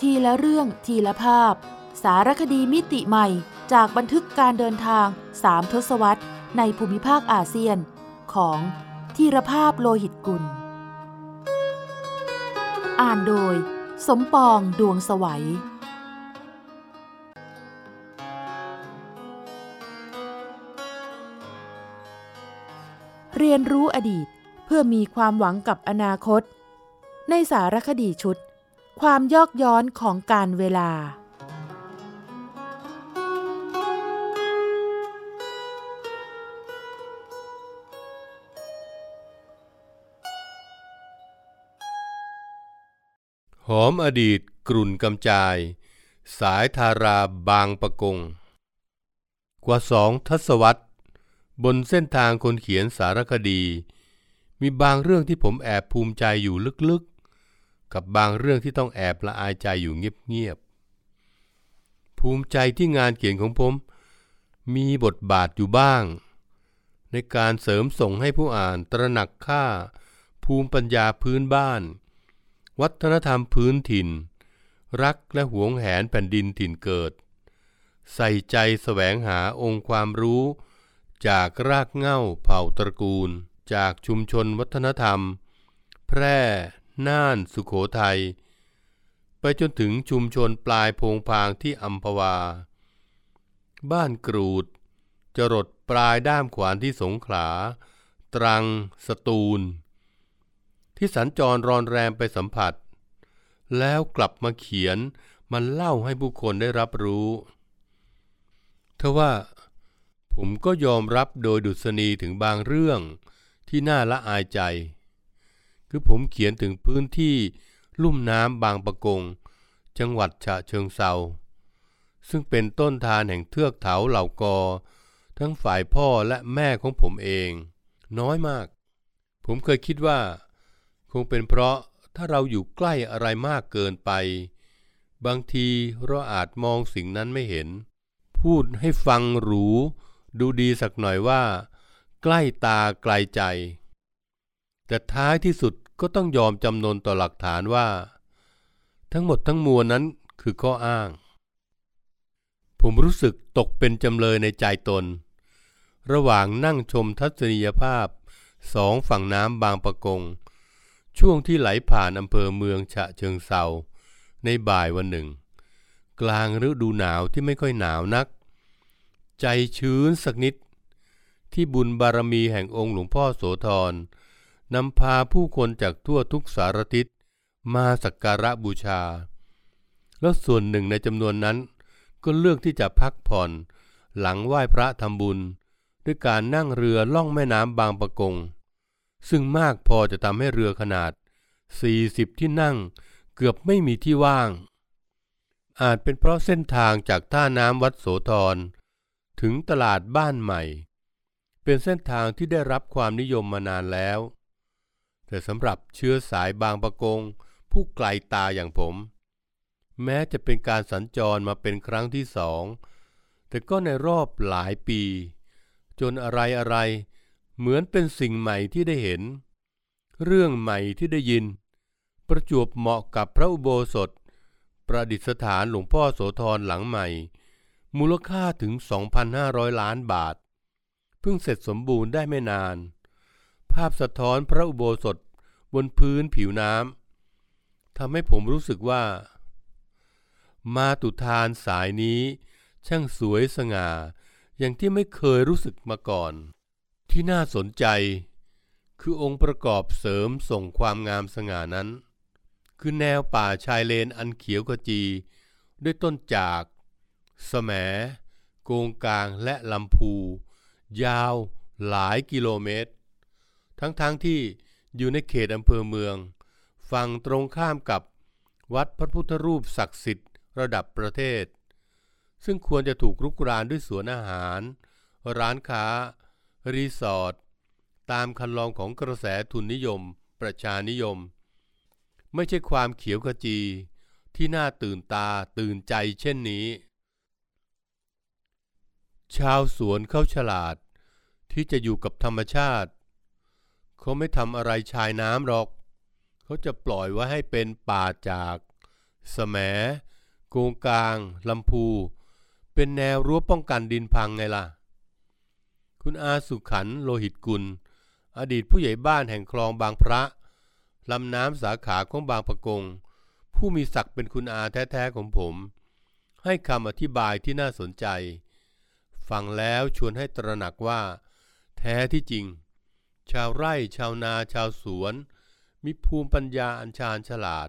ทีละเรื่องทีละภาพ สารคดีมิติใหม่จากบันทึกการเดินทางสามทศวรรษในภูมิภาคอาเซียน ของทีรภาพโลหิตกุล อ่านโดย สมปองดวงสวัยเรียนรู้อดีตเพื่อมีความหวังกับอนาคต ในสารคดีชุด ความยอกย้อนของการเวลา หอมอดีตกรุ่นกำจาย สายทาราบางประกง กว่าสองทศวรรษ บนเส้นทางคนเขียนสารคดี มีบางเรื่องที่ผมแอบภูมิใจอยู่ลึกๆ กับบางเรื่องที่ต้องแอบละอายใจอยู่เงียบๆ ภูมิใจที่งานเขียนของผม มีบทบาทอยู่บ้าง ในการเสริมส่งให้ผู้อ่านตระหนักค่า ภูมิปัญญาพื้นบ้าน วัฒนธรรมพื้นถิ่น รักและหวงแหนแผ่นดินถิ่นเกิด ใส่ใจแสวงหาองค์ความรู้ จากรากเหง้าเผ่าตระกูล จากชุมชนวัฒนธรรม แพร่ น่านสุขโขทัยไปจนถึงชุมชนปลายโพงพางที่อัมพวา บ้านกรูด จรดปลายด้ามขวานที่สงขลา ตรัง สตูล ที่สัญจรรอนแรมไปสัมผัส แล้วกลับมาเขียนมันเล่าให้ผู้คนได้รับรู้ทว่า ผมก็ยอมรับโดยดุษณีถึงบางเรื่องที่น่าละอายใจ คือผมเขียนถึงพื้นที่ลุ่มน้ำบางปะกง จังหวัดฉะเชิงเซาซึ่งเป็นต้นทานแห่งเทือกเขาเหล่ากอ ทั้งฝ่ายพ่อและแม่ของผมเอง น้อยมาก ผมเคยคิดว่า คงเป็นเพราะถ้าเราอยู่ใกล้อะไรมากเกินไป บางทีเราอาจมองสิ่งนั้นไม่เห็น พูดให้ฟังหรู ดูดีสักหน่อยว่า ใกล้ตาไกลใจ แต่ท้ายที่สุดก็ต้องยอมจำนนต่อหลักฐานว่า ทั้งหมดทั้งมวลนั้นคือข้ออ้าง ผมรู้สึกตกเป็นจำเลยในใจตน ระหว่างนั่งชมทัศนียภาพสองฝั่งน้ำบางปะกง ช่วงที่ไหลผ่านอำเภอเมืองฉะเชิงเซาในบ่ายวันหนึ่ง กลางฤดูหนาวที่ไม่ค่อยหนาวนัก ใจชื้นสักนิด ที่บุญบารมีแห่งองค์หลวงพ่อโสธร นำพาผู้คนจากทั่วทุกสารทิศมาสักการะบูชา แล้วส่วนหนึ่งในจำนวนนั้น ก็เลือกที่จะพักผ่อนหลังไหว้พระทำบุญ ด้วยการนั่งเรือล่องแม่น้ำบางปะกง ซึ่งมากพอจะทำให้เรือขนาด 40 ที่นั่งเกือบไม่มีที่ว่าง อาจเป็นเพราะเส้นทางจากท่าน้ำวัดโสธรถึงตลาดบ้านใหม่ เป็นเส้นทางที่ได้รับความนิยมมานานแล้ว แต่สำหรับเชื้อสายบางประกง ผู้ไกลตาอย่างผม แม้จะเป็นการสัญจรมาเป็นครั้งที่สอง แต่ก็ในรอบหลายปี จนอะไรอะไรเหมือนเป็นสิ่งใหม่ที่ได้เห็น เรื่องใหม่ที่ได้ยิน ประจวบเหมาะกับพระอุโบสถ ประดิษฐานหลวงพ่อโสธรหลังใหม่ มูลค่าถึง 2,500 ล้านบาท เพิ่งเสร็จสมบูรณ์ได้ไม่นาน ภาพสะท้อนพระอุโบสถบนพื้นผิวน้ำทำให้ผมรู้สึกว่า มาตุทานสายนี้ ช่างสวยสง่า อย่างที่ไม่เคยรู้สึกมาก่อน ที่น่าสนใจ คือองค์ประกอบเสริมส่งความงามสง่านั้น คือแนวป่าชายเลนอันเขียวขจี ด้วยต้นจาก แสมโกงกลางและลำพู ยาวหลายกิโลเมตร ทั้งๆทที่อยู่ในเขตอำเภอเมือง ฝั่งตรงข้ามกับวัดพระพุทธรูปศักดิ์สิทธิ์ระดับประเทศ ซึ่งควรจะถูกรุกรานด้วยสวนอาหาร ร้านค้า รีสอร์ทตามคันลองของกระแสทุนนิยม ประชานิยม ไม่ใช่ความเขียวขจี ที่น่าตื่นตาตื่นใจเช่นนี้ ชาวสวนเข้าฉลาด ที่จะอยู่กับธรรมชาติ เขาไม่ทำอะไรชายน้ำหรอก เขาจะปล่อยไว้ให้เป็นป่าจากสมโกงกลางลำพู เป็นแนวรั้วป้องกันดินพังไงล่ะ คุณอาสุขันโลหิตกุล อดีตผู้ใหญ่บ้านแห่งคลองบางพระลำน้ำสาขาของบางปะกง ผู้มีศักดิ์เป็นคุณอาแท้ๆของผม ให้คำอธิบายที่น่าสนใจ ฟังแล้วชวนให้ตระหนักว่า แท้ที่จริง ชาวไร่ชาวนาชาวสวน มีภูมิปัญญาอันชาญฉลาด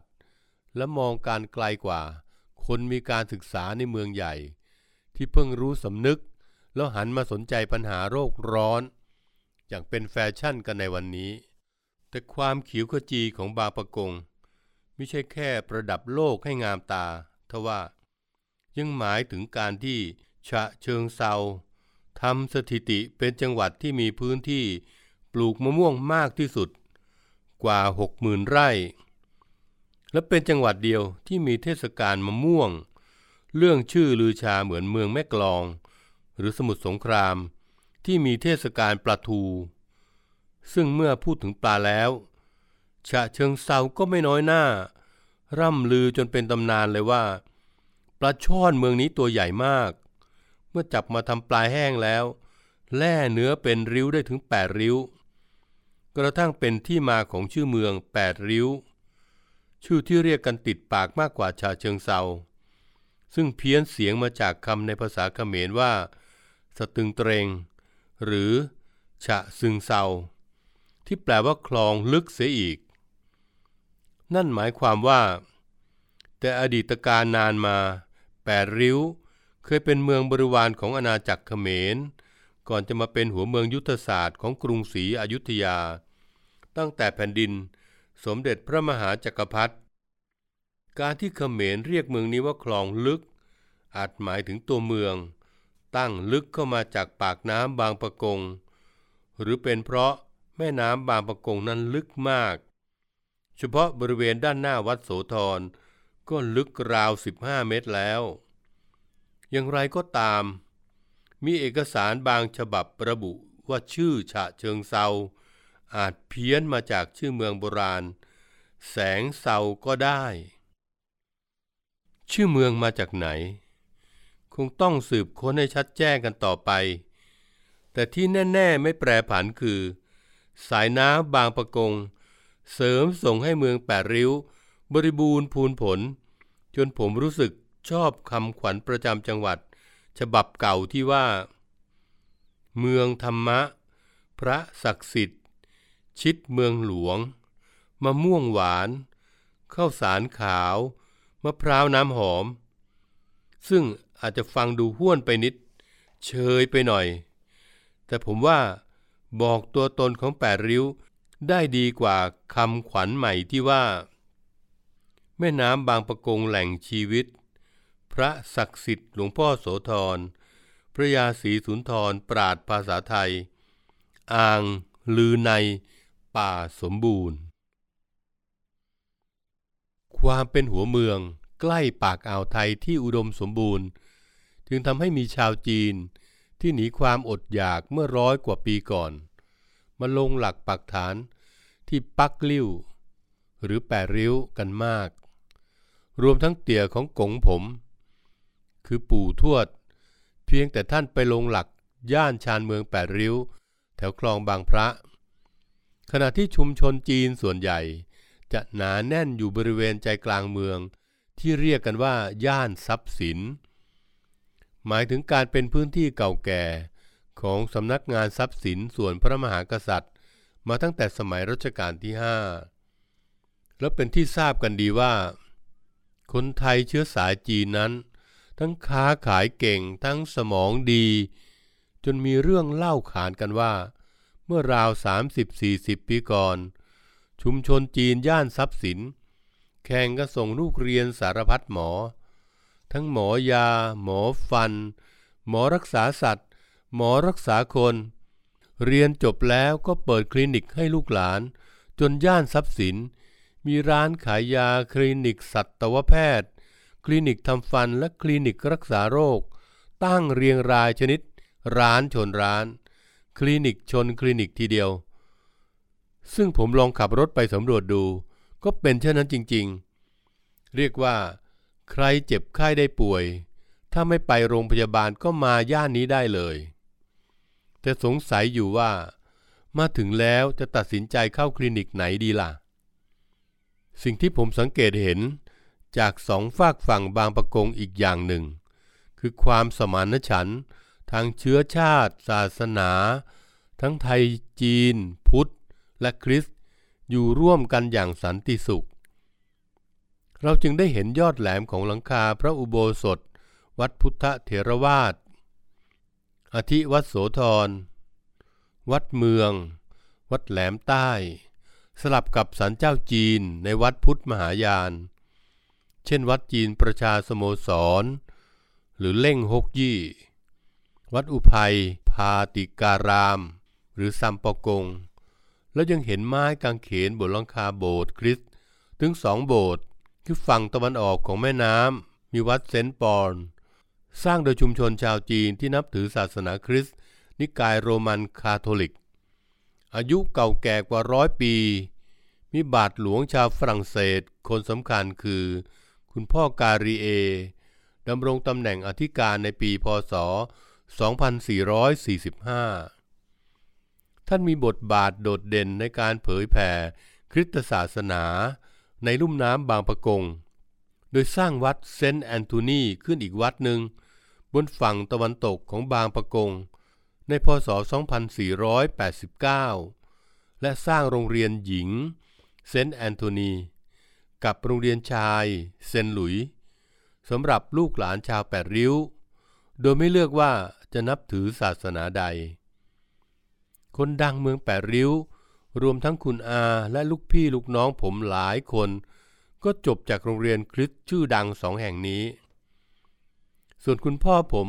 และมองการไกลกว่า คนมีการศึกษาในเมืองใหญ่ ที่เพิ่งรู้สำนึก แล้วหันมาสนใจปัญหาโรคร้อน อย่างเป็นแฟชั่นกันในวันนี้ แต่ความขิวขจีของบาปะกงไม่ใช่แค่ประดับโลกให้งามตาทว่ายังหมายถึงการที่ฉะเชิงเซาทำสถิติเป็นจังหวัดที่มีพื้นที่ ลูกมะม่วงมากที่สุด กว่าหกหมื่นไร่ และเป็นจังหวัดเดียวที่มีเทศกาลมะม่วง เรื่องชื่อลือชาเหมือนเมืองแม่กลอง หรือสมุทรสงคราม ที่มีเทศกาลปลาทู ซึ่งเมื่อพูดถึงปลาแล้วฉะเชิงเซาก็ไม่น้อยหน้า ร่ำลือจนเป็นตำนานเลยว่า ปลาช่อนเมืองนี้ตัวใหญ่มาก เมื่อจับมาทำปลาแห้งแล้ว แล่เนื้อเป็นริ้วได้ถึงแปดริ้ว กระทั่งเป็นที่มาของชื่อเมืองแปดริ้ว ชื่อที่เรียกกันติดปากมากกว่าชาเชิงเซา ซึ่งเพี้ยนเสียงมาจากคำในภาษาเขมรว่า สตึงเตรงหรือ ฉะซึงเซา ที่แปลว่าคลองลึกเสียอีก นั่นหมายความว่า แต่อดีตการนานมาแปดริ้ว เคยเป็นเมืองบริวารของอาณาจักรเขมร ก่อนจะมาเป็นหัวเมืองยุทธศาสตร์ของกรุงศรีอยุธยา ตั้งแต่แผ่นดิน สมเด็จพระมหาจักรพรรดิการที่เขมรเรียกเมืองนี้ว่าคลองลึก อาจหมายถึงตัวเมือง ตั้งลึกเข้ามาจากปากน้ำบางปะกง หรือเป็นเพราะแม่น้ำบางปะกงนั้นลึกมาก เฉพาะบริเวณด้านหน้าวัดโสธรก็ลึกราว 15 เมตรแล้ว อย่างไรก็ตาม มีเอกสารบางฉบับระบุว่าชื่อฉะเชิงเซา อาจเพี้ยนมาจากชื่อเมืองโบราณ แสงเซาก็ได้ ชื่อเมืองมาจากไหน คงต้องสืบค้นให้ชัดแจ้งกันต่อไป แต่ที่แน่ๆไม่แปรผันคือ สายน้ำบางปะกง เสริมส่งให้เมืองแปดริ้ว บริบูรณ์พูนผล จนผมรู้สึกชอบคำขวัญประจำจังหวัด ฉบับเก่าที่ว่า เมืองธรรมะ พระศักดิ์สิทธิ์ ชิดเมืองหลวง มะม่วงหวาน ข้าวสารขาว มะพร้าวน้ำหอม ซึ่งอาจจะฟังดูห้วนไปนิด เชยไปหน่อย แต่ผมว่าบอกตัวตนของแปดริ้วได้ดีกว่าคำขวัญใหม่ที่ว่า แม่น้ำบางประกงแหล่งชีวิต พระศักดิ์สิทธิ์หลวงพ่อโสธร พระยาศรีสุนทรปราดภาษาไทย อ่างลือใน ป่าสมบูรณ์ ความเป็นหัวเมืองใกล้ปากอ่าวไทยที่อุดมสมบูรณ์ จึงทำให้มีชาวจีนที่หนีความอดอยากเมื่อร้อยกว่าปีก่อน มาลงหลักปักฐานที่ปักลิ้ว หรือแปดริ้วกันมาก รวมทั้งเตี่ยของกงผม คือปู่ทวด เพียงแต่ท่านไปลงหลักย่านชานเมืองแปดริ้ว แถวคลองบางพระ ขณะที่ชุมชนจีนส่วนใหญ่ จะหนาแน่นอยู่บริเวณใจกลางเมือง ที่เรียกกันว่า ย่านทรัพย์สิน หมายถึงการเป็นพื้นที่เก่าแก่ของสำนักงานทรัพย์สินส่วนพระมหากษัตริย์ มาตั้งแต่สมัยรัชกาลที่ห้าและเป็นที่ทราบกันดีว่า คนไทยเชื้อสายจีนนั้น ทั้งค้าขายเก่งทั้งสมองดี จนมีเรื่องเล่าขานกันว่า เมื่อราว 30-40 ปีก่อน ชุมชนจีนย่านทรัพย์สิน แข่งก็ส่งลูกเรียนสารพัดหมอ ทั้งหมอยา หมอฟัน หมอรักษาสัตว์ หมอรักษาคน เรียนจบแล้วก็เปิดคลินิกให้ลูกหลาน จนย่านทรัพย์สิน มีร้านขายยาคลินิกสัตวแพทย์ คลินิกทำฟันและคลินิกรักษาโรค ตั้งเรียงรายชนิด ร้านชนร้าน คลินิกชนคลินิกทีเดียว ซึ่งผมลองขับรถไปสำรวจดู ก็เป็นเช่นนั้นจริง ๆ เรียกว่า ใครเจ็บไข้ได้ป่วย ถ้าไม่ไปโรงพยาบาลก็มาย่านนี้ได้เลย แต่สงสัยอยู่ว่า มาถึงแล้วจะตัดสินใจเข้าคลินิกไหนดีล่ะ สิ่งที่ผมสังเกตเห็นจากสองฝากฝั่งบางประกงอีกอย่างหนึ่ง คือความสมานฉันท์ ทางเชื้อชาติ ศาสนา ทั้งไทยจีน พุทธ และคริสต์อยู่ร่วมกันอย่างสันติสุข เราจึงได้เห็นยอดแหลมของหลังคาพระอุโบสถ วัดพุทธเถรวาทอาทิวัดโสธร วัดเมือง วัดแหลมใต้ สลับกับสันเจ้าจีนในวัดพุทธมหายาน เช่นวัดจีนประชาสโมสร หรือเล่งฮกยี่ วัดอุภัย พาติการาม หรือซัมปอกง แล้วยังเห็นไม้กางเขนบนหลังคาโบสถ์คริสต์ถึงสองโบสถ์คือฝั่งตะวันออกของแม่น้ำมีวัดเซนต์ปอลสร้างโดยชุมชนชาวจีนที่นับถือศาสนาคริสต์นิกายโรมันคาทอลิก อายุเก่าแก่กว่าร้อยปี มีบาทหลวงชาวฝรั่งเศสคนสำคัญคือ คุณพ่อการีเอดำรงตำแหน่งอธิการในปีพศ 2445 ท่านมีบทบาทโดดเด่นในการเผยแผ่คริสตศาสนาในลุ่มน้ำบางปะกง โดยสร้างวัดเซนต์แอนโทนีขึ้นอีกวัดหนึ่ง บนฝั่งตะวันตกของบางปะกง ในพศ 2489 และสร้างโรงเรียนหญิงเซนต์แอนโทนีกับโรงเรียนชายเซนต์หลุยส์สำหรับลูกหลานชาวแปดริ้ว โดยไม่เลือกว่า จะนับถือศาสนาใด คนดังเมืองแปดริ้ว รวมทั้งคุณอาและลูกพี่ลูกน้องผมหลายคน ก็จบจากโรงเรียนคริสต์ชื่อดังสองแห่งนี้ ส่วนคุณพ่อผม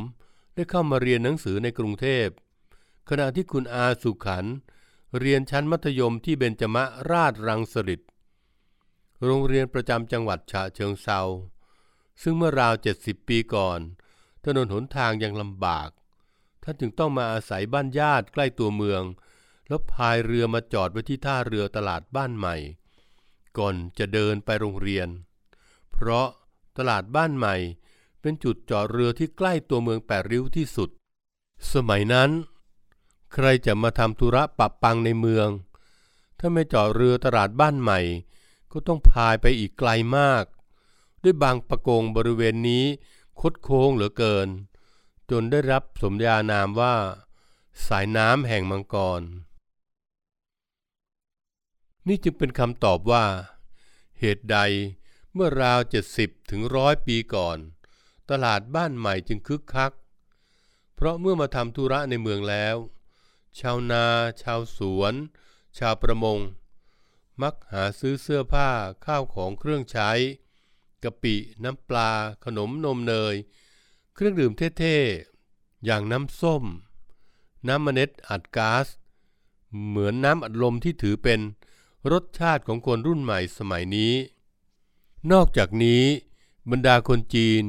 ได้เข้ามาเรียนหนังสือในกรุงเทพ ขณะที่คุณอาสุขัน เรียนชั้นมัธยมที่เบญจมะราชรังสฤษโรงเรียนประจำจังหวัดฉะเชิงเซาซึ่งเมื่อราวเจ็ดสิบปีก่อน ถนนหนทางยังลำบาก ท่านจึงต้องมาอาศัยบ้านญาติใกล้ตัวเมือง แล้วพายเรือมาจอดไว้ที่ท่าเรือตลาดบ้านใหม่ ก่อนจะเดินไปโรงเรียน เพราะตลาดบ้านใหม่เป็นจุดจอดเรือที่ใกล้ตัวเมืองแปดริ้วที่สุด สมัยนั้น ใครจะมาทำธุระปะปังในเมือง ถ้าไม่จอดเรือตลาดบ้านใหม่ ก็ต้องพายไปอีกไกลมาก ด้วยบางประกงบริเวณนี้คดโค้งเหลือเกิน จนได้รับสมญานามว่า สายน้ำแห่งมังกร นี่จึงเป็นคำตอบว่า เหตุใดเมื่อราวเจ็ดสิบถึงร้อยปีก่อน ตลาดบ้านใหม่จึงคึกคัก เพราะเมื่อมาทำธุระในเมืองแล้ว ชาวนา ชาวสวน ชาวประมง มักหาซื้อเสื้อผ้าข้าวของเครื่องใช้กะปิ น้ำปลา ขนมนมเนย เครื่องดื่มเท่ๆ อย่างน้ำส้ม น้ำมเมล็ดอัดก๊าซเหมือนน้ำอัดลมที่ถือเป็นรสชาติของคนรุ่นใหม่สมัยนี้ นอกจากนี้ บรรดาคนจีน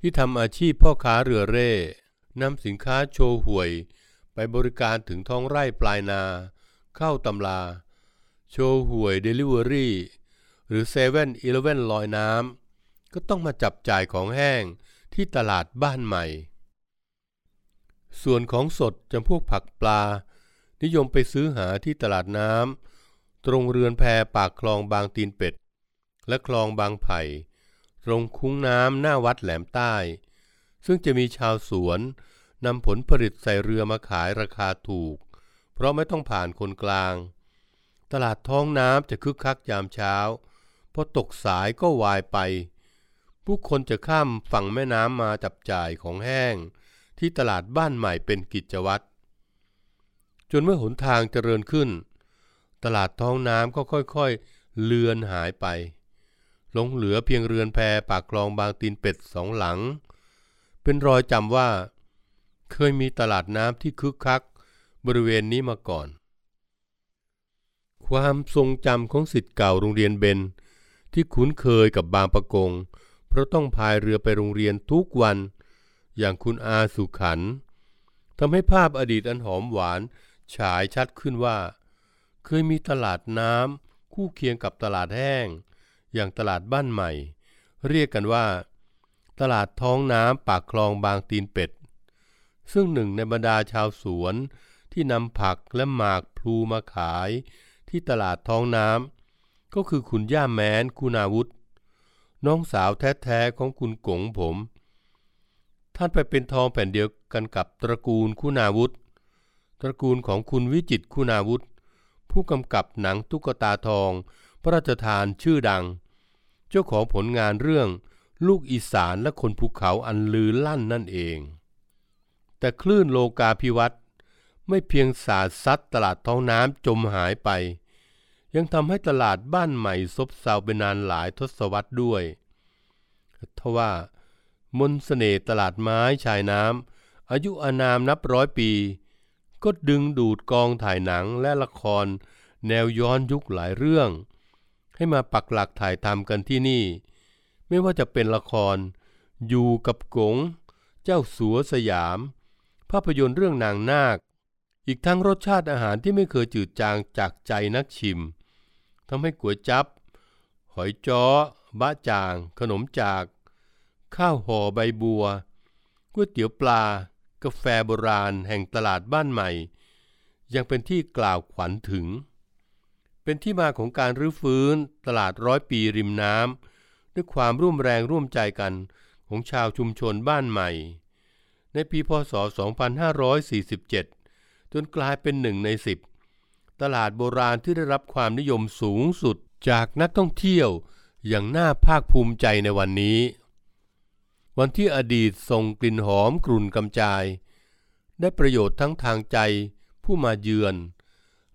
ที่ทำอาชีพพ่อค้าเรือเร่นำสินค้าโชว์หวย ไปบริการถึงท้องไร่ปลายนา เข้าตำรา โชห่วยเดลิเวอรี่หรือเซเว่นอีเลเว่นลอยน้ำก็ต้องมาจับจ่ายของแห้ง ที่ตลาดบ้านใหม่ ส่วนของสดจำพวกผักปลา นิยมไปซื้อหาที่ตลาดน้ำตรงเรือนแพปากคลองบางตีนเป็ด และคลองบางไผ่ ตรงคุ้งน้ำหน้าวัดแหลมใต้ ซึ่งจะมีชาวสวนนำผลผลิตใส่เรือมาขายราคาถูก เพราะไม่ต้องผ่านคนกลาง ตลาดท้องน้ำจะคึกคักยามเช้าพอตกสายก็วายไป ผู้คนจะข้ามฝั่งแม่น้ำมาจับจ่ายของแห้ง ที่ตลาดบ้านใหม่เป็นกิจวัตรจนเมื่อหนทางเจริญขึ้น ตลาดท้องน้ำก็ค่อยๆ เลือนหายไปหลงเหลือเพียงเรือนแพปากคลองบางตีนเป็ดสองหลัง เป็นรอยจำว่า เคยมีตลาดน้ำที่คึกคัก บริเวณนี้มาก่อน ความทรงจำของสิทธิ์เก่าโรงเรียนเบนที่คุ้นเคยกับบางประกง ราะต้องพายเรือไปโรงเรียนทุกวัน อย่างคุณอาสุขันทำให้ภาพอดีตอันหอมหวานฉายชัดขึ้นว่า เคยมีตลาดน้ำคู่เคียงกับตลาดแห้ง อย่างตลาดบ้านใหม่ เรียกกันว่า ตลาดท้องน้ำปากคลองบางตีนเป็ด ซึ่งหนึ่งในบรรดาชาวสวนที่นำผักและหมากพลูมาขาย ที่ตลาดท้องน้ำก็คือคุณย่าแม้นคุณาวุธ น้องสาวแท้ๆของคุณกงผม ท่านไปเป็นทองแผ่นเดียวกันกับตระกูลคุณาวุธ ตระกูลของคุณวิจิตคุณาวุธ ผู้กำกับหนังตุ๊กตาทอง พระราชทานชื่อดัง เจ้าของผลงานเรื่องลูกอีสานและคนภูเขาอันลือลั่นนั่นเอง แต่คลื่นโลกาภิวัตไม่เพียงสาดซัดตลาดท้องน้ำจมหายไป ยังทำให้ตลาดบ้านใหม่ซบเซาไปนานหลายทศวรรษด้วย ทว่ามนสเสน่ห์ตลาดไม้ชายน้ำอายุอานามนับร้อยปี ก็ดึงดูดกองถ่ายหนังและละคร แนวย้อนยุคหลายเรื่อง ให้มาปักหลักถ่ายทำกันที่นี่ ไม่ว่าจะเป็นละคร อยู่กับกง เจ้าสัวสยาม ภาพยนตร์เรื่องนางนาคอีกทั้งรสชาติอาหารที่ไม่เคยจืดจางจากใจนักชิม ทำให้ก๋วยจับ หอยจ้อบะจ่าง ขนมจาก ข้าวห่อใบบัวก๋วยเตี๋ยวปลา กาแฟโบราณแห่งตลาดบ้านใหม่ ยังเป็นที่กล่าวขวัญถึง เป็นที่มาของการรื้อฟื้นตลาดร้อยปีริมน้ำด้วยความร่วมแรงร่วมใจกันของชาวชุมชนบ้านใหม่ ในปีพศ 2547 จนกลายเป็นหนึ่งในสิบ ตลาดโบราณที่ได้รับความนิยมสูงสุดจากนักท่องเที่ยวอย่างน่าภาคภูมิใจในวันนี้ วันที่อดีตส่งกลิ่นหอมกลุ่นกำจาย ได้ประโยชน์ทั้งทางใจผู้มาเยือน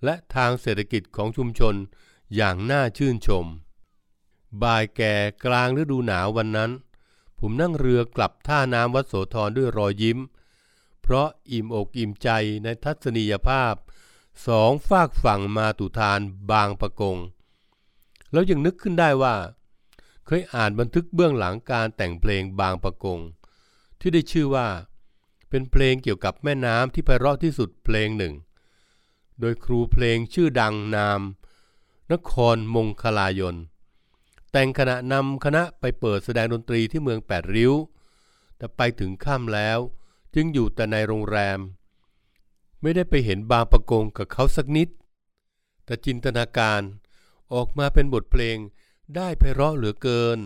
และทางเศรษฐกิจของชุมชนอย่างน่าชื่นชม บ่ายแก่กลางฤดูหนาววันนั้น ผมนั่งเรือกลับท่าน้ำวัดโสธรด้วยรอยยิ้ม เพราะอิ่มอกอิ่มใจในทัศนียภาพ สองฝากฝั่งมาตุทานบางประกง แล้วยังนึกขึ้นได้ว่า เคยอ่านบันทึกเบื้องหลังการแต่งเพลงบางประกง ที่ได้ชื่อว่า เป็นเพลงเกี่ยวกับแม่น้ำที่ไพเราะที่สุดเพลงหนึ่ง โดยครูเพลงชื่อดังนาม นครมงคลายน แต่งขณะนำคณะไปเปิดแสดงดนตรีที่เมืองแปดริ้ว แต่ไปถึงค่ำแล้ว จึงอยู่แต่ในโรงแรม ไม่ได้ไปเห็นบางประกงกับเขาสักนิด แต่จินตนาการออกมาเป็นบทเพลงได้ไพเราะเหลือเกิน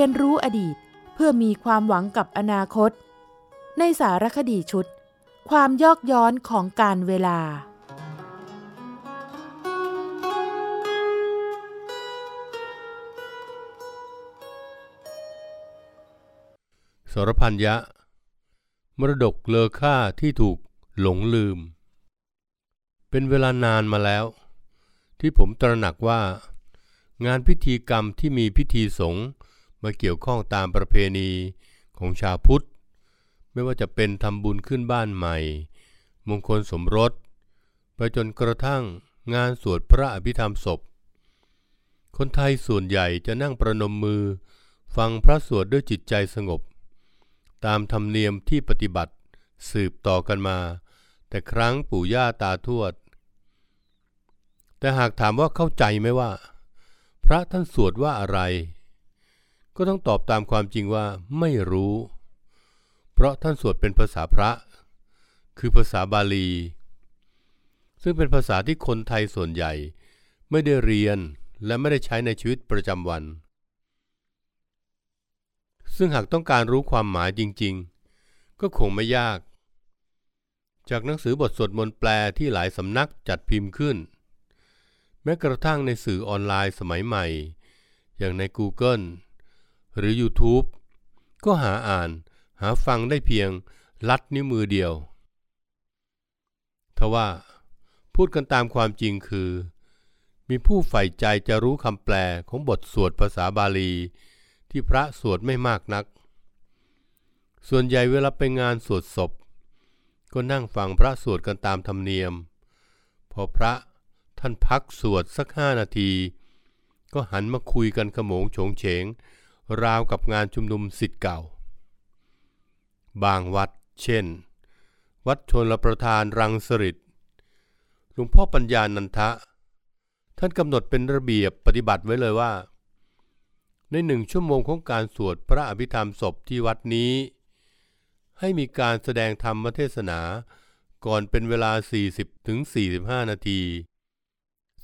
รียนรู้อดีตเพื่อมีความหวังกับอนาคต ในสารคดีชุด ความยอกย้อนของการเวลา สรพันยะ มรดกเลอค่าที่ถูกหลงลืม เป็นเวลานานมาแล้ว ที่ผมตระหนักว่างานพิธีกรรมที่มีพิธีสงฆ์ มาเกี่ยวข้องตามประเพณีของชาวพุทธ ไม่ว่าจะเป็นทำบุญขึ้นบ้านใหม่ มงคลสมรส ไปจนกระทั่งงานสวดพระอภิธรรมศพ คนไทยส่วนใหญ่จะนั่งประนมมือ ฟังพระสวดด้วยจิตใจสงบ ตามธรรมเนียมที่ปฏิบัติสืบต่อกันมา แต่ครั้งปู่ย่าตาทวด แต่หากถามว่าเข้าใจไหมว่า พระท่านสวดว่าอะไร ก็ต้องตอบตามความจริงว่าไม่รู้ เพราะท่านสวดเป็นภาษาพระ คือภาษาบาลี ซึ่งเป็นภาษาที่คนไทยส่วนใหญ่ ไม่ได้เรียนและไม่ได้ใช้ในชีวิตประจำวัน ซึ่งหากต้องการรู้ความหมายจริง ๆ ก็คงไม่ยาก จากหนังสือบทสวดมนต์แปลที่หลายสำนักจัดพิมพ์ขึ้น แม้กระทั่งในสื่อออนไลน์สมัยใหม่ อย่างใน Google หรือ YouTube ก็หาอ่านหาฟังได้เพียงลัดนิ้วมือเดียว ทว่า พูดกันตามความจริงคือ มีผู้ใฝ่ใจจะรู้คำแปลของบทสวดภาษาบาลี ที่พระสวดไม่มากนัก ส่วนใหญ่เวลาไปงานสวดศพ ก็นั่งฟังพระสวดกันตามธรรมเนียม พอพระท่านพักสวดสักห้านาที ก็หันมาคุยกันขโมงโฉงเฉง ราวกับงานชุมนุมสิทธิ์เก่า บางวัด เช่น วัดชนลประทานรังสฤษหลวงพ่อปัญญานันทะ ท่านกำหนดเป็นระเบียบปฏิบัติไว้เลยว่า ในหนึ่งชั่วโมงของการสวดพระอภิธรรมศพที่วัดนี้ ให้มีการแสดงธรรมเทศนาก่อนเป็นเวลา 40ถึง45 นาที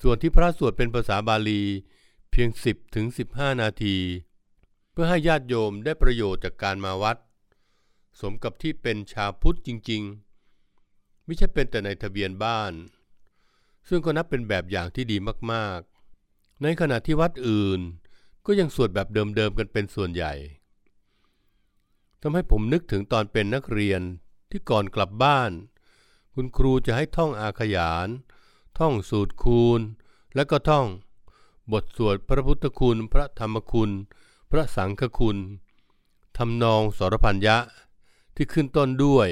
ส่วนที่พระสวดเป็นภาษาบาลีเพียง 10ถึง15 นาที พื่อให้ญาติโยมได้ประโยชน์จากการมาวัด สมกับที่เป็นชาวพุทธจริง ๆ ไม่ใช่เป็นแต่ในทะเบียนบ้าน ซึ่งก็นับเป็นแบบอย่างที่ดีมากๆ ในขณะที่วัดอื่นก็ยังสวดแบบเดิมๆกันเป็นส่วนใหญ่ทำให้ผมนึกถึงตอนเป็นนักเรียนที่ก่อนกลับบ้าน คุณครูจะให้ท่องอาขยาน ท่องสูตรคูณ และก็ท่อง บทสวดพระพุทธคุณพระธรรมคุณ พระสังฆคุณทำนองสรพัญญะที่ขึ้นต้นด้วย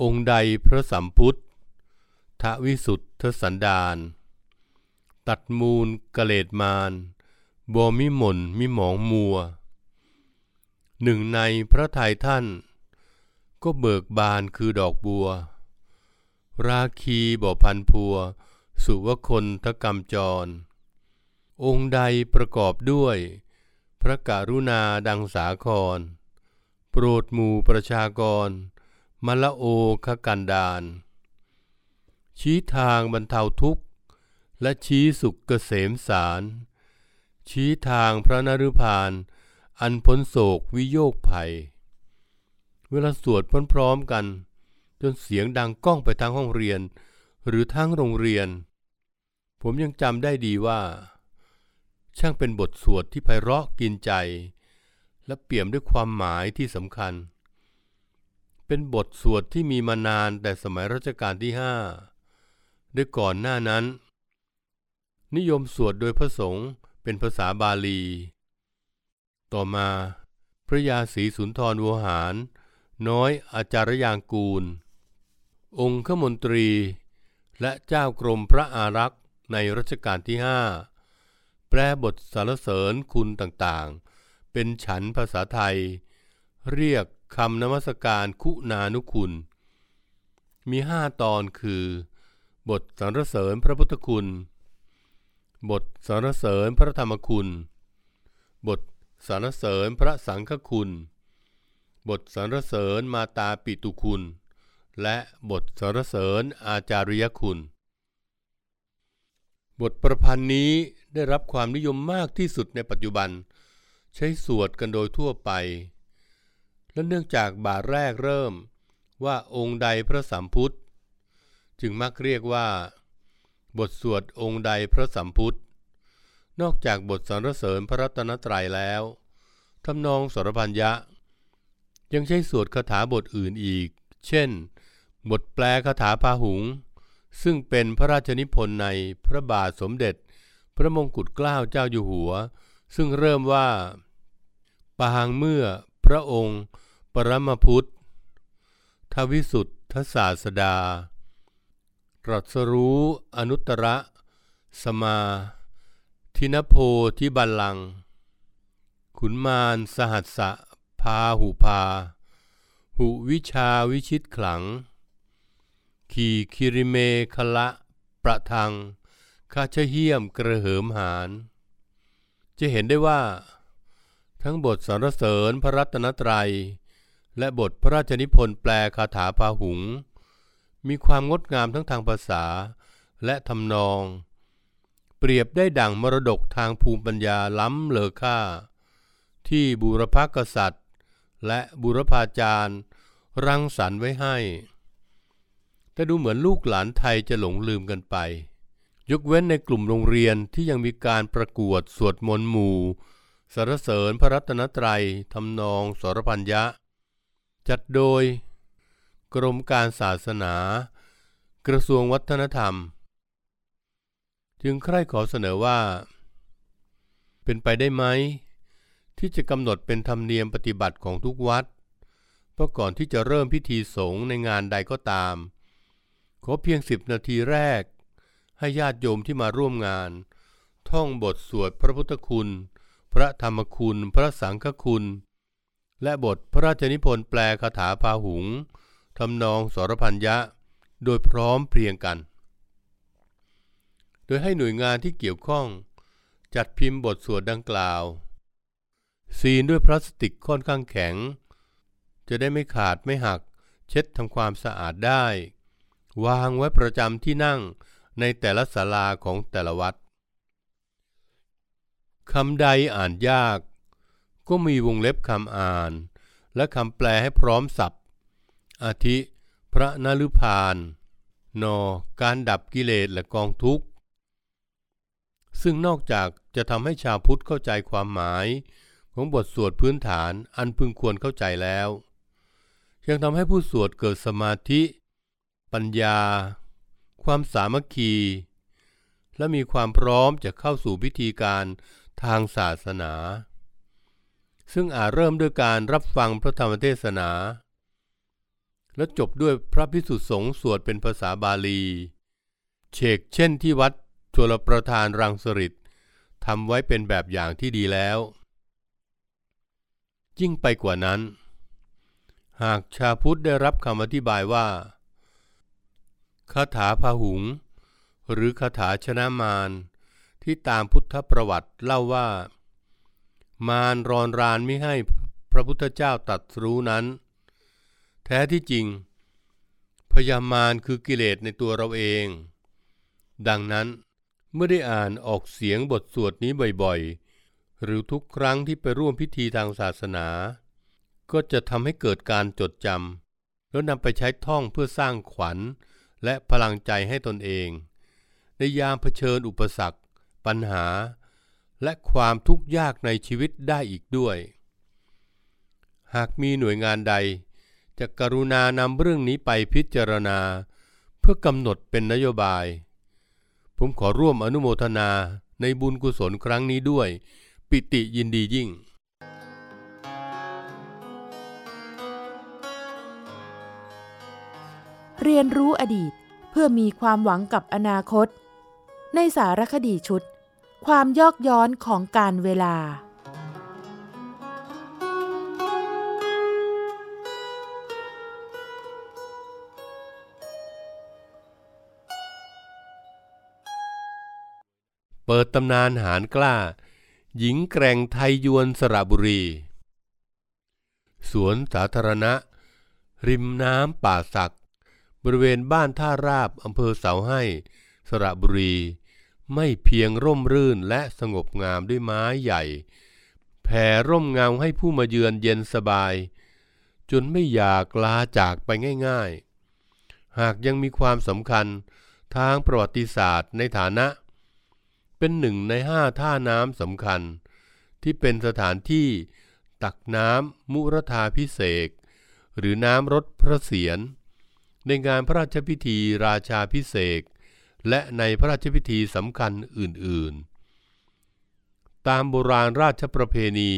องค์ใดพระสัมพุทธทวิสุทธสันดานตัดมูลกะเลดมานบมิหม่นมิหมองมัว หนึ่งในพระทัยท่าน ก็เบิกบานคือดอกบัว ราคีบ่อพันพัว สุวคนทกรรมจร องค์ใดประกอบด้วย พระกรุณาดังสาคร โปรดหมู่ประชากร มละโอคกันดาน ชี้ทางบรรเทาทุกข์ และชี้สุขเกษมสาร ชี้ทางพระนรุพาน อันพ้นโศกวิโยคภัย เวลาสวดพร้อมๆกัน จนเสียงดังก้องไปทั้งห้องเรียน หรือทั้งโรงเรียน ผมยังจำได้ดีว่า ช่างเป็นบทสวดที่ไพเราะกินใจ และเปี่ยมด้วยความหมายที่สำคัญ เป็นบทสวดที่มีมานานแต่สมัยรัชกาลที่ห้าด้วยก่อนหน้านั้น นิยมสวดโดยพระสงฆ์เป็นภาษาบาลี ต่อมาพระยาศรีสุนทรวหาร น้อยอาจารยางกูล องค์ขมนตรี และเจ้ากรมพระอารักษ์ในรัชกาลที่ห้า แปลบทสารเสริญคุณต่างๆ เป็นฉันภาษาไทย เรียกคำนมัสการคุณานุคุณ มีห้าตอนคือ บทสรรเสริญพระพุทธคุณ บทสรรเสริญพระธรรมคุณ บทสรรเสริญพระสังฆคุณ บทสรรเสริญมาตาปิตุคุณ และบทสรรเสริญอาจาริยคุณ บทประพันธ์นี้ ได้รับความนิยมมากที่สุดในปัจจุบัน ใช้สวดกันโดยทั่วไป และเนื่องจากบาทแรกเริ่มว่าองค์ใดพระสัมพุทธ จึงมักเรียกว่า บทสวดองค์ใดพระสัมพุทธ นอกจากบทสรรเสริญพระรัตนตรัยแล้วทำนองสรพัญญะ ยังใช้สวดคาถาบทอื่นอีก เช่น บทแปลคาถาพาหุง ซึ่งเป็นพระราชนิพนธ์ในพระบาทสมเด็จ พระมงกุฎเกล้าเจ้าอยู่หัว ซึ่งเริ่มว่า ปางเมื่อพระองค์ ปรมพุทธทวิสุทธศาสดา ตรัสรู้อนุตตรสมา ทินโพทิบัลลัง ขุนมารสหัสสะพาหุพา หุวิชาวิชิตขลัง ขี่คิริเมคละประทัง คาชเฮียมกระเหิมหาน จะเห็นได้ว่า ทั้งบทสรรเสริญพระรัตนตรัย และบทพระราชนิพนธ์แปลคาถาพาหุง มีความงดงามทั้งทางภาษาและทำนอง เปรียบได้ดั่งมรดกทางภูมิปัญญาล้ำเลอค่า ที่บูรพกษัตริย์ และบุรพาจารย์รังสรรค์ไว้ให้ แต่ดูเหมือนลูกหลานไทยจะหลงลืมกันไป ยกเว้นในกลุ่มโรงเรียนที่ยังมีการประกวดสวดมนต์หมู่สรรเสริญพระรัตนตรัยทำนองสรพัญญะ จัดโดย กรมการศาสนา กระทรวงวัฒนธรรมจจึงใคร่ขอเสนอว่า เป็นไปได้ไหม ที่จะกำหนดเป็นธรรมเนียมปฏิบัติของทุกวัดเพราะก่อนที่จะเริ่มพิธีสงฆ์ในงานใดก็ตาม ขอเพียงสิบนาทีแรก ให้ญาติโยมที่มาร่วมงาน ท่องบทสวดพระพุทธคุณ พระธรรมคุณ พระสังฆคุณ และบทพระราชนิพนธ์แปลคาถาพาหุงทำนองสรพัญญะโดยพร้อมเพรียงกัน โดยให้หน่วยงานที่เกี่ยวข้อง จัดพิมพ์บทสวดดังกล่าว ซีนด้วยพลาสติกค่อนข้างแข็ง จะได้ไม่ขาดไม่หัก เช็ดทำความสะอาดได้ วางไว้ประจำที่นั่ง ในแต่ละศาลาของแต่ละวัดคำใดอ่านยาก ก็มีวงเล็บคำอ่าน และคำแปลให้พร้อมสับอาทิ พระนลุพานนอการดับกิเลสและกองทุกข์ ซึ่งนอกจากจะทำให้ชาวพุทธเข้าใจความหมาย ของบทสวดพื้นฐานอันพึงควรเข้าใจแล้ว ยังทำให้ผู้สวดเกิดสมาธิ ปัญญา ความสามัคคี และมีความพร้อมจะเข้าสู่พิธีการทางศาสนา ซึ่งอาจเริ่มด้วยการรับฟังพระธรรมเทศนา และจบด้วยพระพิสุทธิสงฆ์สวดเป็นภาษาบาลี เชกเช่นที่วัดชลประทานรังสฤษทำไว้เป็นแบบอย่างที่ดีแล้ว ยิ่งไปกว่านั้น หากชาพุทธได้รับคำอธิบายว่า คาถาพาหุง หรือคาถาชนะมารที่ตามพุทธประวัติเล่าว่า มารรอนรานไม่ให้พระพุทธเจ้าตัดรู้นั้น แท้ที่จริง พยามารคือกิเลสในตัวเราเอง ดังนั้นเมื่อได้อ่านออกเสียงบทสวดนี้บ่อยๆ หรือทุกครั้งที่ไปร่วมพิธีทางศาสนา ก็จะทำให้เกิดการจดจำแล้วนำไปใช้ท่องเพื่อสร้างขวัญ และพลังใจให้ตนเอง ในยามเผชิญอุปสรรค ปัญหา และความทุกข์ยากในชีวิตได้อีกด้วย หากมีหน่วยงานใด จะกรุณานำเรื่องนี้ไปพิจารณา เพื่อกำหนดเป็นนโยบาย ผมขอร่วมอนุโมทนาในบุญกุศลครั้งนี้ด้วย ปิติยินดียิ่ง เรียนรู้อดีตเพื่อมีความหวังกับอนาคต ในสารคดีชุด ความยอกย้อนของการเวลา เปิดตำนานหารกล้า หญิงแกร่งไทยยวนสระบุรี สวนสาธารณะ ริมน้ำป่าสัก บริเวณบ้านท่าราบอำเภอเสาให้ สระบุรี ไม่เพียงร่มรื่นและสงบงามด้วยไม้ใหญ่ แผ่ร่มเงาให้ผู้มาเยือนเย็นสบาย จนไม่อยากลาจากไปง่ายๆ หากยังมีความสำคัญทางประวัติศาสตร์ในฐานะ เป็นหนึ่งในห้าท่าน้ำสำคัญ ที่เป็นสถานที่ตักน้ำมุรธาพิเศษ หรือน้ำรถพระเศียร ในงานพระราชพิธีราชาพิเศษและในพระราชพิธีสำคัญอื่นๆ ตามโบราณราชประเพณี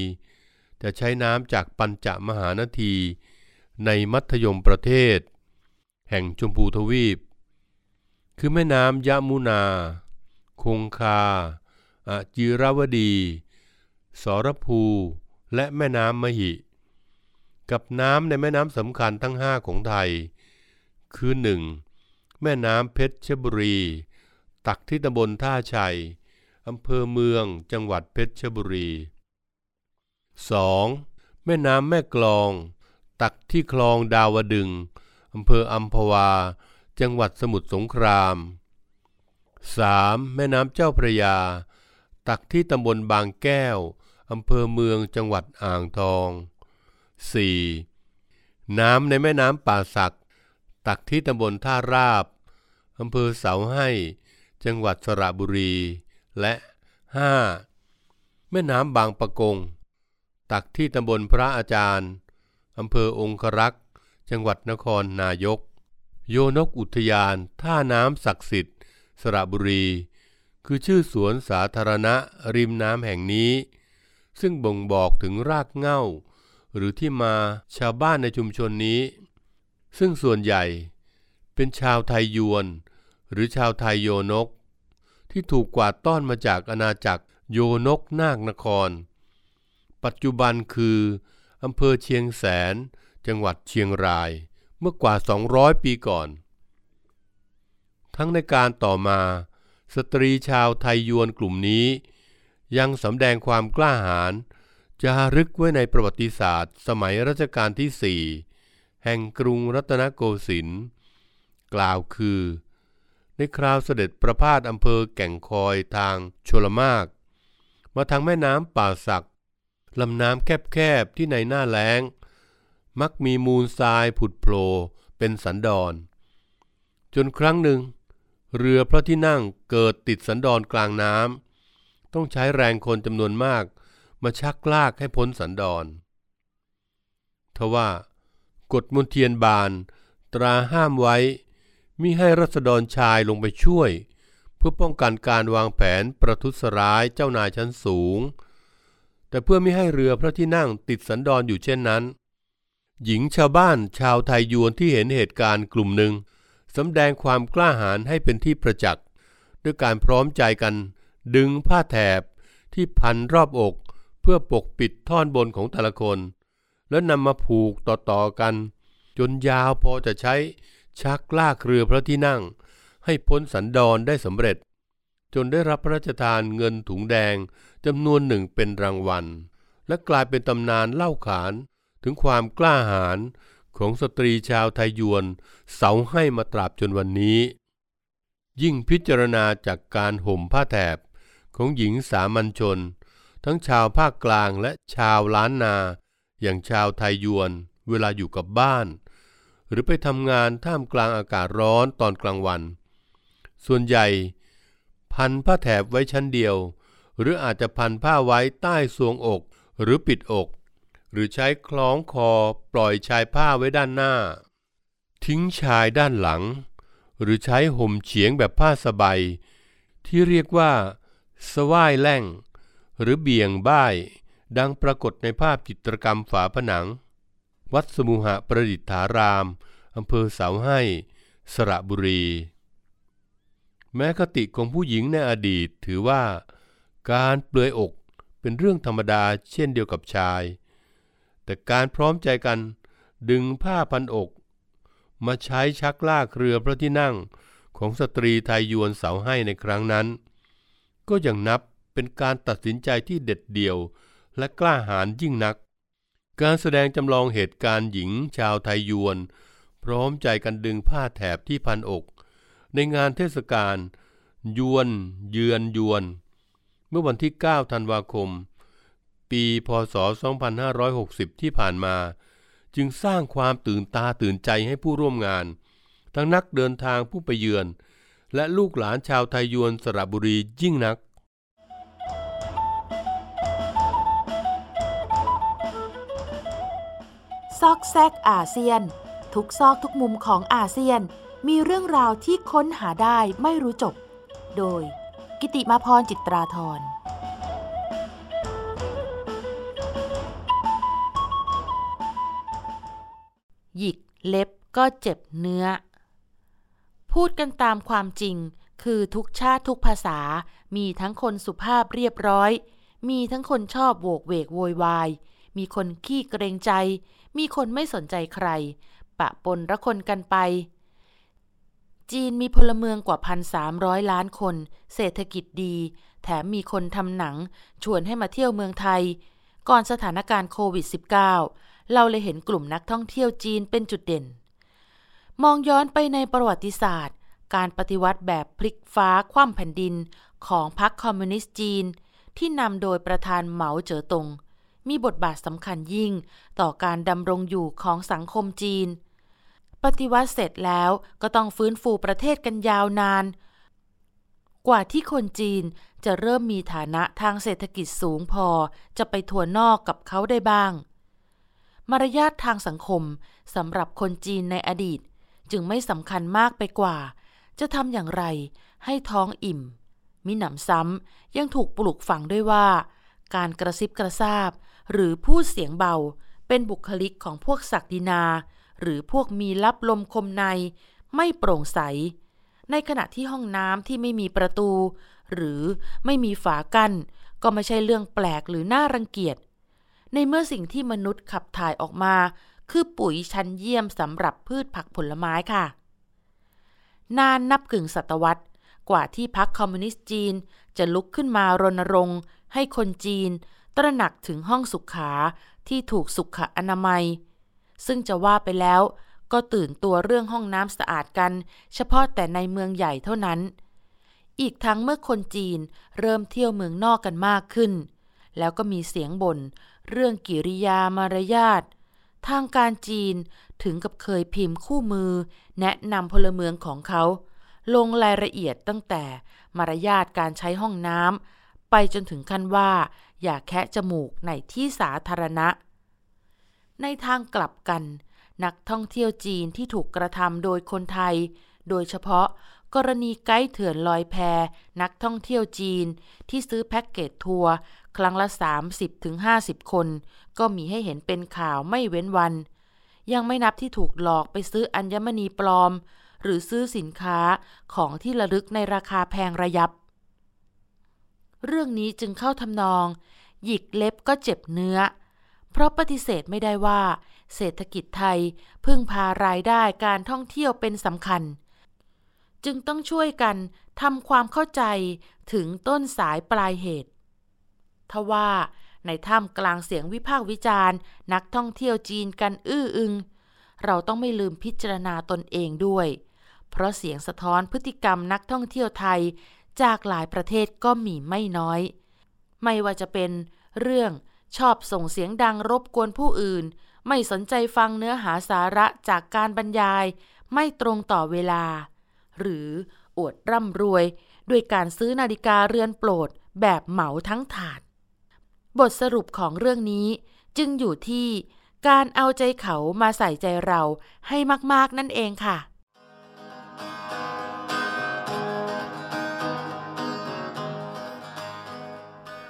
จะใช้น้ำจากปัญจมหานที ในมัธยมประเทศ แห่งชมพูทวีป คือแม่น้ำยะมุนา คงคาอจิรวดี สรภูและแม่น้ำมหิ กับน้ำในแม่น้ำสำคัญทั้งห้าของไทย คือหนึ่งแม่น้ำเพชรบุรี ตักที่ตำบลท่าชัยอำเภอเมืองจังหวัดเพชรบุรี 2. แม่น้ำแม่กลอง ตักที่คลองดาวดึงอำเภออัมพวา จังหวัดสมุทรสงคราม 3. แม่น้ำเจ้าพระยา ตักที่ตำบลบางแก้วอำเภอเมืองจังหวัดอ่างทอง 4. น้ำในแม่น้ำป่าสัก ตักที่ตำบลท่าราบอำเภอเสาให้ จังหวัดสระบุรี และ 5. แม่น้ำบางปะกง ตักที่ตำบลพระอาจารย์อำเภอองครักษ์ จังหวัดนครนายก โยนกอุทยาน ท่าน้ำศักดิ์สิทธิ์ สระบุรี คือชื่อสวนสาธารณะริมน้ำแห่งนี้ ซึ่งบ่งบอกถึงรากเหง้า หรือที่มาชาวบ้านในชุมชนนี้ ซึ่งส่วนใหญ่เป็นชาวไทยยวน หรือชาวไทยโยนก ที่ถูกกวาดต้อนมาจากอาณาจักรโยนกนาคนคร ปัจจุบันคืออำเภอเชียงแสน จังหวัดเชียงรายเมื่อกว่า 200 ปีก่อน ทั้งในการต่อมา สตรีชาวไทยยวนกลุ่มนี้ ยังสำแดงความกล้าหาญจารึกไว้ในประวัติศาสตร์ สมัยรัชกาลที่สี่ แห่งกรุงรัตนโกสินทร์กล่าวคือ ในคราวเสด็จประพาสอำเภอแก่งคอยทางชลมาก มาทางแม่น้ำป่าสักลำน้ำแคบๆที่ในหน้าแล้ง มักมีมูลทรายผุดโผล่เป็นสันดอน จนครั้งหนึ่ง เรือพระที่นั่งเกิดติดสันดอนกลางน้ำต้องใช้แรงคนจำนวนมาก มาชักลากให้พ้นสันดอนทว่า กฎมนเทียนบาน ตราห้ามไว้ มิให้รัษฎรชายลงไปช่วย เพื่อป้องกันการวางแผนประทุษร้ายเจ้านายชั้นสูง แต่เพื่อไม่ให้เรือพระที่นั่งติดสันดอนอยู่เช่นนั้น หญิงชาวบ้านชาวไทยยวนที่เห็นเหตุการณ์กลุ่มหนึ่งสำแดงความกล้าหาญให้เป็นที่ประจักษ์ด้วยการพร้อมใจกัน ดึงผ้าแถบที่พันรอบอกเพื่อปกปิดท่อนบนของแต่ละคน แล้วนำมาผูกต่อๆกัน จนยาวพอจะใช้ชักลากเรือพระที่นั่ง ให้พ้นสันดอนได้สำเร็จ จนได้รับพระราชทานเงินถุงแดงจำนวนหนึ่งเป็นรางวัล และกลายเป็นตำนานเล่าขานถึงความกล้าหาญของสตรีชาวไทยยวนเสาให้มาตราบจนวันนี้ ยิ่งพิจารณาจากการห่มผ้าแถบของหญิงสามัญชน ทั้งชาวภาคกลางและชาวล้านนา อย่างชาวไทยยวน เวลาอยู่กับบ้าน หรือไปทำงานท่ามกลางอากาศร้อนตอนกลางวัน ส่วนใหญ่ พันผ้าแถบไว้ชั้นเดียว หรืออาจจะพันผ้าไว้ใต้ทรวงอกหรือปิดอก หรือใช้คล้องคอปล่อยชายผ้าไว้ด้านหน้า ทิ้งชายด้านหลัง หรือใช้ห่มเฉียงแบบผ้าสบายที่เรียกว่าสว่ายแล่ง หรือเบี่ยงบ้าย ดังปรากฏในภาพจิตรกรรมฝาผนัง วัดสมุหะประดิษฐารามอำเภอเสาให้ สระบุรี แม้คติของผู้หญิงในอดีตถือว่า การเปลือยอกเป็นเรื่องธรรมดาเช่นเดียวกับชาย แต่การพร้อมใจกันดึงผ้าพันอก มาใช้ชักลากเรือพระที่นั่งของสตรีไทยยวนเสาให้ในครั้งนั้น ก็ยังนับเป็นการตัดสินใจที่เด็ดเดี่ยว และกล้าหาญยิ่งนัก การแสดงจำลองเหตุการณ์หญิงชาวไทยยวน พร้อมใจกันดึงผ้าแถบที่พันอก ในงานเทศกาลยวนเยือนยวน เมื่อวันที่ 9 ธันวาคม ปีพศ 2560 ที่ผ่านมา จึงสร้างความตื่นตาตื่นใจให้ผู้ร่วมงาน ทั้งนักเดินทางผู้ไปเยือน และลูกหลานชาวไทยยวนสระบุรียิ่งนัก ซอกแซกอาเซียน ทุกซอกทุกมุมของอาเซียน มีเรื่องราวที่ค้นหาได้ไม่รู้จบ โดย กิติมาพรจิตราธรหยิกเล็บก็เจ็บเนื้อ พูดกันตามความจริง คือทุกชาติทุกภาษา มีทั้งคนสุภาพเรียบร้อย มีทั้งคนชอบโวกเวกโวยวาย มีคนขี้เกรงใจ มีคนไม่สนใจใคร ปะปนระคนกันไป จีนมีพลเมืองกว่าพันสามร้อยล้านคน เศรษฐกิจดี แถมมีคนทำหนัง ชวนให้มาเที่ยวเมืองไทย ก่อนสถานการณ์โควิด -19 เราเลยเห็นกลุ่มนักท่องเที่ยวจีนเป็นจุดเด่น มองย้อนไปในประวัติศาสตร์ การปฏิวัติแบบพลิกฟ้าคว่ำแผ่นดินของพรรคคอมมิวนิสต์จีน ที่นำโดยประธานเหมาเจ๋อตง มีบทบาทสำคัญยิ่ง ต่อการดำรงอยู่ของสังคมจีน ปฏิวัติเสร็จแล้วก็ต้องฟื้นฟูประเทศกันยาวนาน กว่าที่คนจีนจะเริ่มมีฐานะทางเศรษฐกิจสูงพอจะไปทัวนอกกับเขาได้บ้าง มารยาททางสังคมสำหรับคนจีนในอดีต จึงไม่สำคัญมากไปกว่า จะทำอย่างไรให้ท้องอิ่มมิหนำซ้ำยังถูกปลูกฝังด้วยว่า การกระซิบกระซาบ หรือพูดเสียงเบา เป็นบุคลิกของพวกศักดินา หรือพวกมีลับลมคมใน ไม่โปร่งใส ในขณะที่ห้องน้ำที่ไม่มีประตู หรือไม่มีฝากั้นก็ไม่ใช่เรื่องแปลกหรือน่ารังเกียจ ในเมื่อสิ่งที่มนุษย์ขับถ่ายออกมา คือปุ๋ยชั้นเยี่ยมสำหรับพืชผักผลไม้ค่ะ นานนับกึ่งศตวรรษ กว่าที่พรรคคอมมิวนิสต์จีน จะลุกขึ้นมารณรงค์ ให้คนจีน ตระหนักถึงห้องสุขาที่ถูกสุขอนามัย ซึ่งจะว่าไปแล้วก็ตื่นตัวเรื่องห้องน้ำสะอาดกัน เฉพาะแต่ในเมืองใหญ่เท่านั้น อีกทั้งเมื่อคนจีนเริ่มเที่ยวเมืองนอกกันมากขึ้น แล้วก็มีเสียงบ่นเรื่องกิริยามารยาททางการจีนถึงกับเคยพิมพ์คู่มือ แนะนำพลเมืองของเขา ลงรายละเอียดตั้งแต่มารยาทการใช้ห้องน้ำไปจนถึงขั้นว่า อย่าแคะจมูกในที่สาธารณะ ในทางกลับกัน นักท่องเที่ยวจีนที่ถูกกระทำโดยคนไทย โดยเฉพาะกรณีไกด์เถื่อนลอยแพนักท่องเที่ยวจีนที่ซื้อแพ็กเกจทัวร์ครั้งละ 30-50 คน ก็มีให้เห็นเป็นข่าวไม่เว้นวัน ยังไม่นับที่ถูกหลอกไปซื้ออัญมณีปลอม หรือซื้อสินค้าของที่ระลึกในราคาแพงระยับ เรื่องนี้จึงเข้าทำนอง หยิกเล็บก็เจ็บเนื้อ เพราะปฏิเสธไม่ได้ว่า เศรษฐกิจไทยพึ่งพารายได้การท่องเที่ยวเป็นสำคัญ จึงต้องช่วยกันทำความเข้าใจถึงต้นสายปลายเหตุทว่าในท่ามกลางเสียงวิพากษ์วิจารณ์ นักท่องเที่ยวจีนกันอื้ออึง เราต้องไม่ลืมพิจารณาตนเองด้วย เพราะเสียงสะท้อนพฤติกรรมนักท่องเที่ยวไทย จากหลายประเทศก็มีไม่น้อย ไม่ว่าจะเป็นเรื่องชอบส่งเสียงดังรบกวนผู้อื่น ไม่สนใจฟังเนื้อหาสาระจากการบรรยาย ไม่ตรงต่อเวลา หรืออวดร่ำรวย ด้วยการซื้อนาฬิกาเรือนโปรดแบบเหมาทั้งถาด บทสรุปของเรื่องนี้จึงอยู่ที่การเอาใจเขามาใส่ใจเราให้มาก ๆ นั่นเองค่ะ